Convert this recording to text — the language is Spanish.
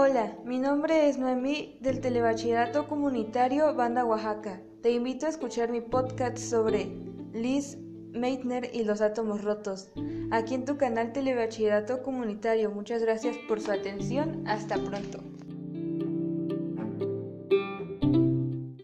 Hola, mi nombre es Noemí del Telebachillerato Comunitario Banda Oaxaca. Te invito a escuchar mi podcast sobre Liz Meitner y los átomos rotos, aquí en tu canal Telebachillerato Comunitario. Muchas gracias por su atención. Hasta pronto.